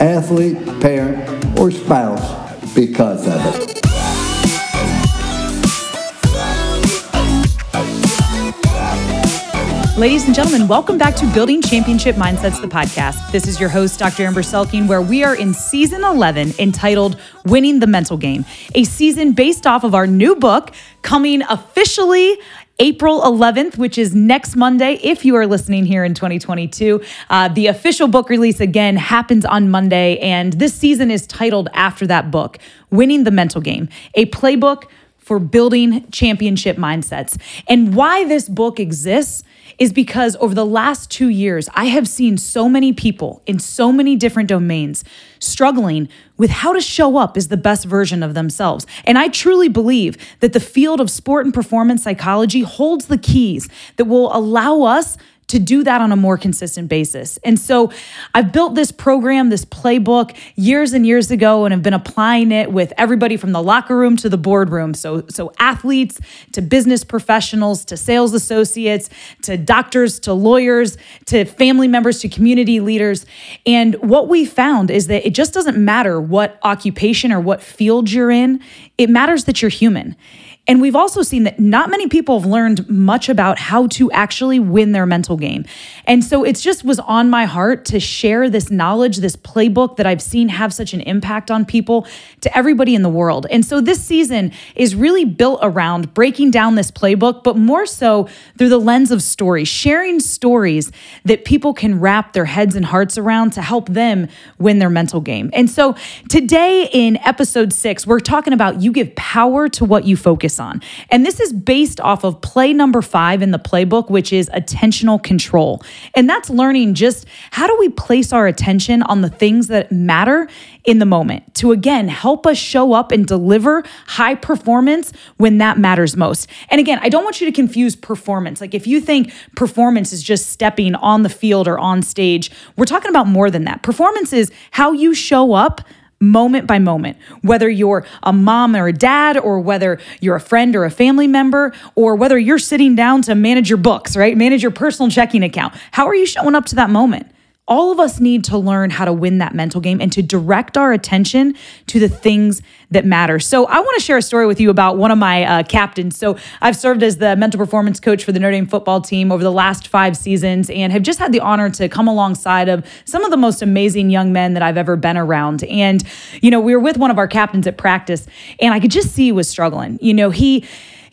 athlete, parent, or spouse because of it. Ladies and gentlemen, welcome back to Building Championship Mindsets, the podcast. This is your host, Dr. Amber Selking, where we are in season 11 entitled Winning the Mental Game, a season based off of our new book coming officially April 11th, which is next Monday, if you are listening here in 2022. Uh, the official book release again happens on Monday, and this season is titled after that book Winning the Mental Game, a playbook for building championship mindsets. And why this book exists is because over the last two years, I have seen so many people in so many different domains struggling with how to show up as the best version of themselves. And I truly believe that the field of sport and performance psychology holds the keys that will allow us to do that on a more consistent basis. And so I've built this program, this playbook years and years ago and have been applying it with everybody from the locker room to the boardroom. So so athletes to business professionals to sales associates to doctors to lawyers to family members to community leaders. And what we found is that it just doesn't matter what occupation or what field you're in. It matters that you're human. And we've also seen that not many people have learned much about how to actually win their mental game. And so it just was on my heart to share this knowledge, this playbook that I've seen have such an impact on people to everybody in the world. And so this season is really built around breaking down this playbook, but more so through the lens of stories, sharing stories that people can wrap their heads and hearts around to help them win their mental game. And so today in episode six, we're talking about you give power to what you on. And this is based off of play number five in the playbook, which is attentional control. And that's learning just how do we place our attention on the things that matter in the moment to again help us show up and deliver high performance when that matters most. And again, I don't want you to confuse performance. Like if you think performance is just stepping on the field or on stage, we're talking about more than that. Performance is how you show up moment by moment, whether you're a mom or a dad, or whether you're a friend or a family member, or whether you're sitting down to manage your books, right? Manage your personal checking account. How are you showing up to that moment? All of us need to learn how to win that mental game and to direct our attention to the things that matter. So, I want to share a story with you about one of my uh, captains. So, I've served as the mental performance coach for the Notre Dame football team over the last five seasons and have just had the honor to come alongside of some of the most amazing young men that I've ever been around. And, you know, we were with one of our captains at practice, and I could just see he was struggling. You know, he,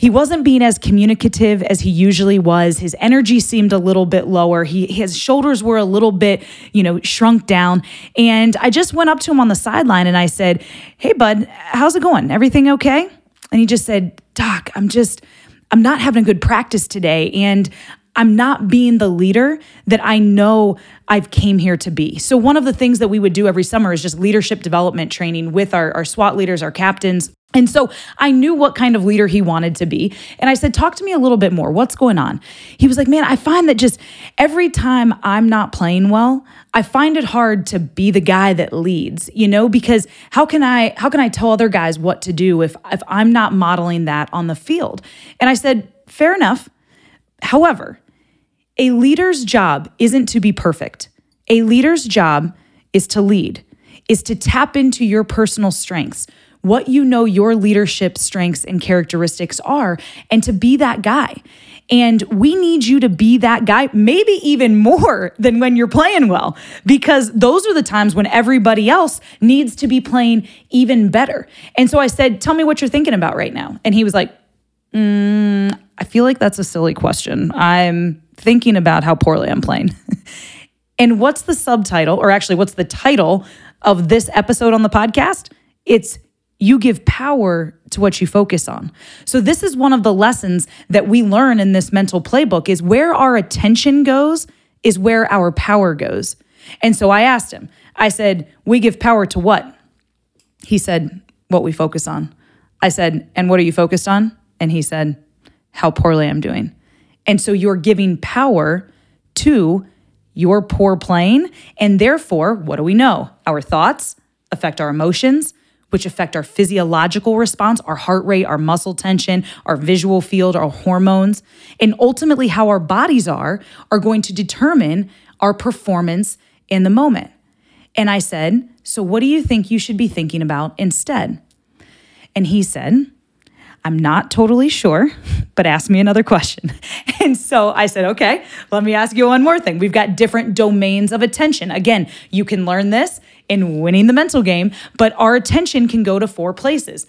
he wasn't being as communicative as he usually was. His energy seemed a little bit lower. He his shoulders were a little bit, you know, shrunk down. And I just went up to him on the sideline and I said, "Hey bud, how's it going? Everything okay?" And he just said, "Doc, I'm just I'm not having a good practice today and I'm not being the leader that I know I've came here to be. So one of the things that we would do every summer is just leadership development training with our, our SWAT leaders, our captains, and so I knew what kind of leader he wanted to be. And I said, Talk to me a little bit more. What's going on? He was like, Man, I find that just every time I'm not playing well, I find it hard to be the guy that leads, you know, because how can I how can I tell other guys what to do if if I'm not modeling that on the field? And I said, Fair enough. However, a leader's job isn't to be perfect. A leader's job is to lead, is to tap into your personal strengths what you know your leadership strengths and characteristics are, and to be that guy. And we need you to be that guy, maybe even more than when you're playing well, because those are the times when everybody else needs to be playing even better. And so I said, Tell me what you're thinking about right now. And he was like, mm, I feel like that's a silly question. I'm thinking about how poorly I'm playing. and what's the subtitle, or actually, what's the title of this episode on the podcast? It's you give power to what you focus on. So this is one of the lessons that we learn in this mental playbook is where our attention goes is where our power goes. And so I asked him. I said, We give power to what? He said, What we focus on. I said, And what are you focused on? And he said, How poorly I'm doing. And so you're giving power to your poor playing. And therefore, what do we know? Our thoughts affect our emotions, which affect our physiological response, our heart rate, our muscle tension, our visual field, our hormones, and ultimately how our bodies are, are going to determine our performance in the moment. And I said, So what do you think you should be thinking about instead? And he said, I'm not totally sure, but ask me another question. And so I said, okay, let me ask you one more thing. We've got different domains of attention. Again, you can learn this in winning the mental game, but our attention can go to four places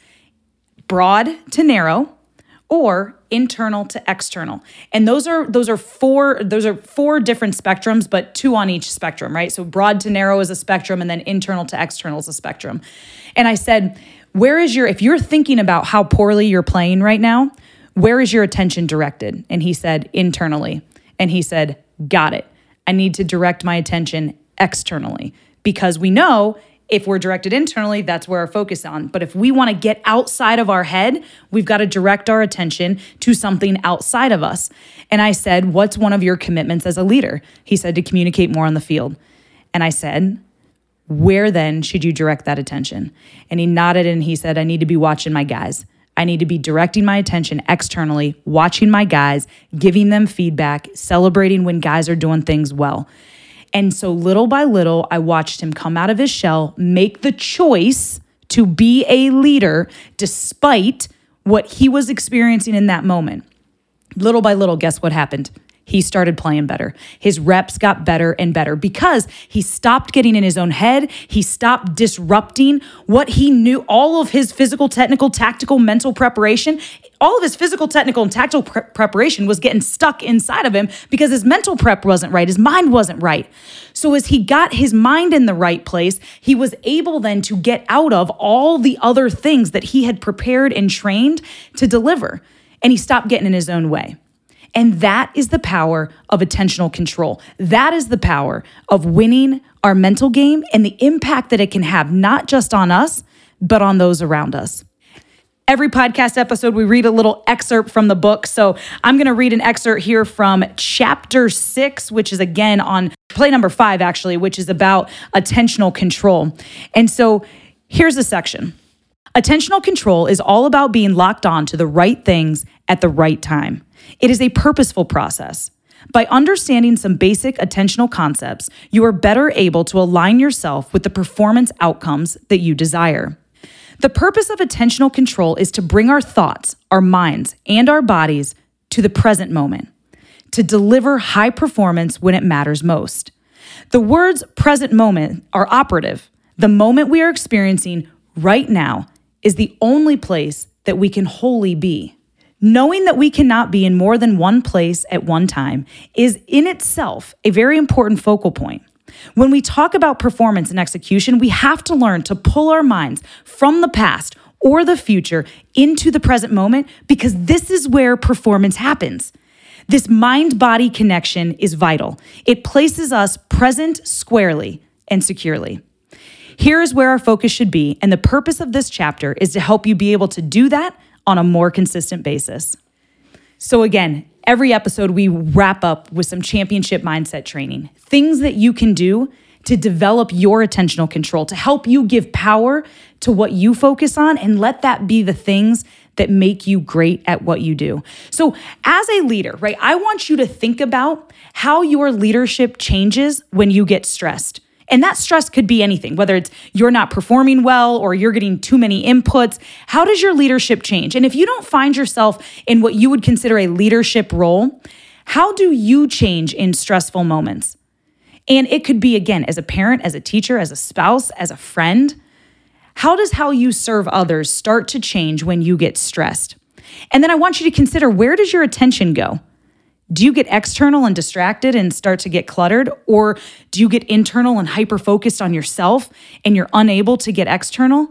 broad to narrow, or internal to external. And those are those are four those are four different spectrums but two on each spectrum, right? So broad to narrow is a spectrum and then internal to external is a spectrum. And I said, where is your if you're thinking about how poorly you're playing right now, where is your attention directed? And he said, internally. And he said, got it. I need to direct my attention externally because we know if we're directed internally, that's where our focus is on. But if we want to get outside of our head, we've got to direct our attention to something outside of us. And I said, What's one of your commitments as a leader? He said, To communicate more on the field. And I said, Where then should you direct that attention? And he nodded and he said, I need to be watching my guys. I need to be directing my attention externally, watching my guys, giving them feedback, celebrating when guys are doing things well. And so little by little, I watched him come out of his shell, make the choice to be a leader despite what he was experiencing in that moment. Little by little, guess what happened? He started playing better. His reps got better and better because he stopped getting in his own head. He stopped disrupting what he knew, all of his physical, technical, tactical, mental preparation. All of his physical, technical, and tactical pre- preparation was getting stuck inside of him because his mental prep wasn't right. His mind wasn't right. So, as he got his mind in the right place, he was able then to get out of all the other things that he had prepared and trained to deliver. And he stopped getting in his own way. And that is the power of attentional control. That is the power of winning our mental game and the impact that it can have, not just on us, but on those around us. Every podcast episode, we read a little excerpt from the book. So I'm going to read an excerpt here from chapter six, which is again on play number five, actually, which is about attentional control. And so here's a section. Attentional control is all about being locked on to the right things at the right time. It is a purposeful process. By understanding some basic attentional concepts, you are better able to align yourself with the performance outcomes that you desire. The purpose of attentional control is to bring our thoughts, our minds, and our bodies to the present moment, to deliver high performance when it matters most. The words present moment are operative. The moment we are experiencing right now is the only place that we can wholly be. Knowing that we cannot be in more than one place at one time is in itself a very important focal point. When we talk about performance and execution, we have to learn to pull our minds from the past or the future into the present moment because this is where performance happens. This mind body connection is vital. It places us present squarely and securely. Here is where our focus should be, and the purpose of this chapter is to help you be able to do that on a more consistent basis. So, again, every episode we wrap up with some championship mindset training, things that you can do to develop your attentional control, to help you give power to what you focus on and let that be the things that make you great at what you do. So, as a leader, right, I want you to think about how your leadership changes when you get stressed. And that stress could be anything, whether it's you're not performing well or you're getting too many inputs. How does your leadership change? And if you don't find yourself in what you would consider a leadership role, how do you change in stressful moments? And it could be, again, as a parent, as a teacher, as a spouse, as a friend. How does how you serve others start to change when you get stressed? And then I want you to consider where does your attention go? Do you get external and distracted and start to get cluttered? Or do you get internal and hyper focused on yourself and you're unable to get external?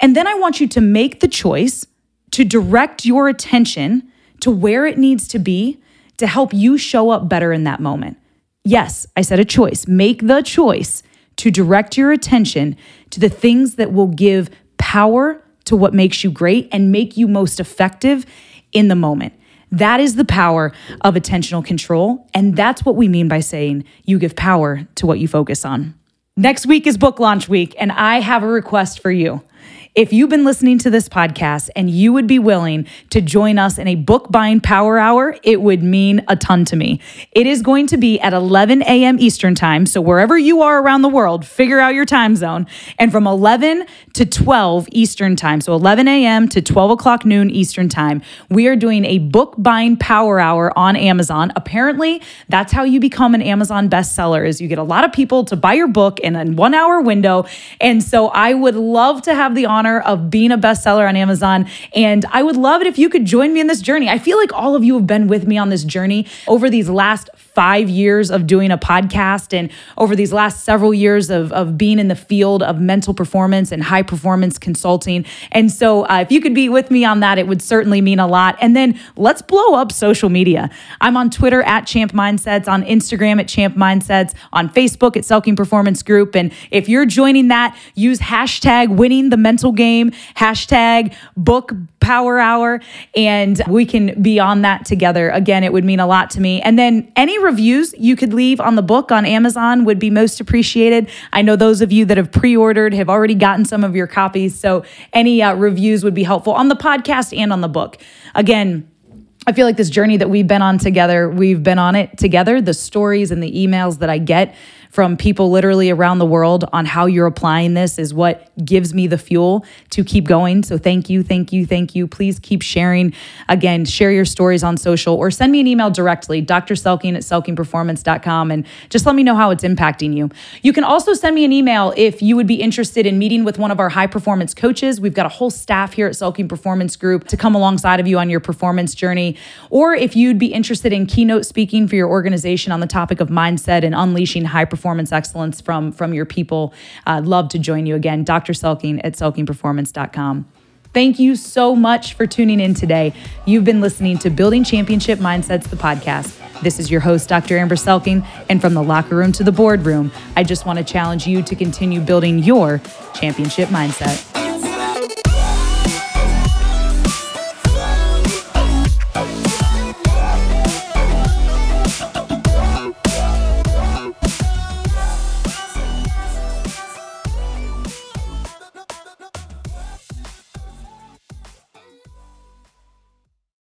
And then I want you to make the choice to direct your attention to where it needs to be to help you show up better in that moment. Yes, I said a choice. Make the choice to direct your attention to the things that will give power to what makes you great and make you most effective in the moment. That is the power of attentional control. And that's what we mean by saying you give power to what you focus on. Next week is book launch week, and I have a request for you. If you've been listening to this podcast and you would be willing to join us in a book buying power hour, it would mean a ton to me. It is going to be at 11 a.m. Eastern Time. So, wherever you are around the world, figure out your time zone. And from 11 to 12 Eastern Time, so 11 a.m. to 12 o'clock noon Eastern Time, we are doing a book buying power hour on Amazon. Apparently, that's how you become an Amazon bestseller is you get a lot of people to buy your book in a one hour window. And so, I would love to have the honor honor of being a bestseller on Amazon. And I would love it if you could join me in this journey. I feel like all of you have been with me on this journey over these last five years of doing a podcast and over these last several years of, of being in the field of mental performance and high performance consulting. And so, uh, if you could be with me on that, it would certainly mean a lot. And then let's blow up social media. I'm on Twitter at Champ Mindsets, on Instagram at Champ Mindsets, on Facebook at Selking Performance Group. And if you're joining that, use hashtag winning the mental game, hashtag book power hour, and we can be on that together. Again, it would mean a lot to me. And then any reviews you could leave on the book on Amazon would be most appreciated. I know those of you that have pre ordered have already gotten some of your copies. So any uh, reviews would be helpful on the podcast and on the book. Again, I feel like this journey that we've been on together, we've been on it together. The stories and the emails that I get from people literally around the world on how you're applying this is what gives me the fuel to keep going. So thank you, thank you, thank you. Please keep sharing. Again, share your stories on social or send me an email directly, Dr. Selking at selkingperformance.com, and just let me know how it's impacting you. You can also send me an email if you would be interested in meeting with one of our high performance coaches. We've got a whole staff here at Selking Performance Group to come alongside of you on your performance journey. Or if you'd be interested in keynote speaking for your organization on the topic of mindset and unleashing high performance performance excellence from from your people. I'd love to join you again. Dr. Selking at selkingperformance.com. Thank you so much for tuning in today. You've been listening to Building Championship Mindsets, the podcast. This is your host, Dr. Amber Selking, and from the locker room to the boardroom, I just want to challenge you to continue building your championship mindset.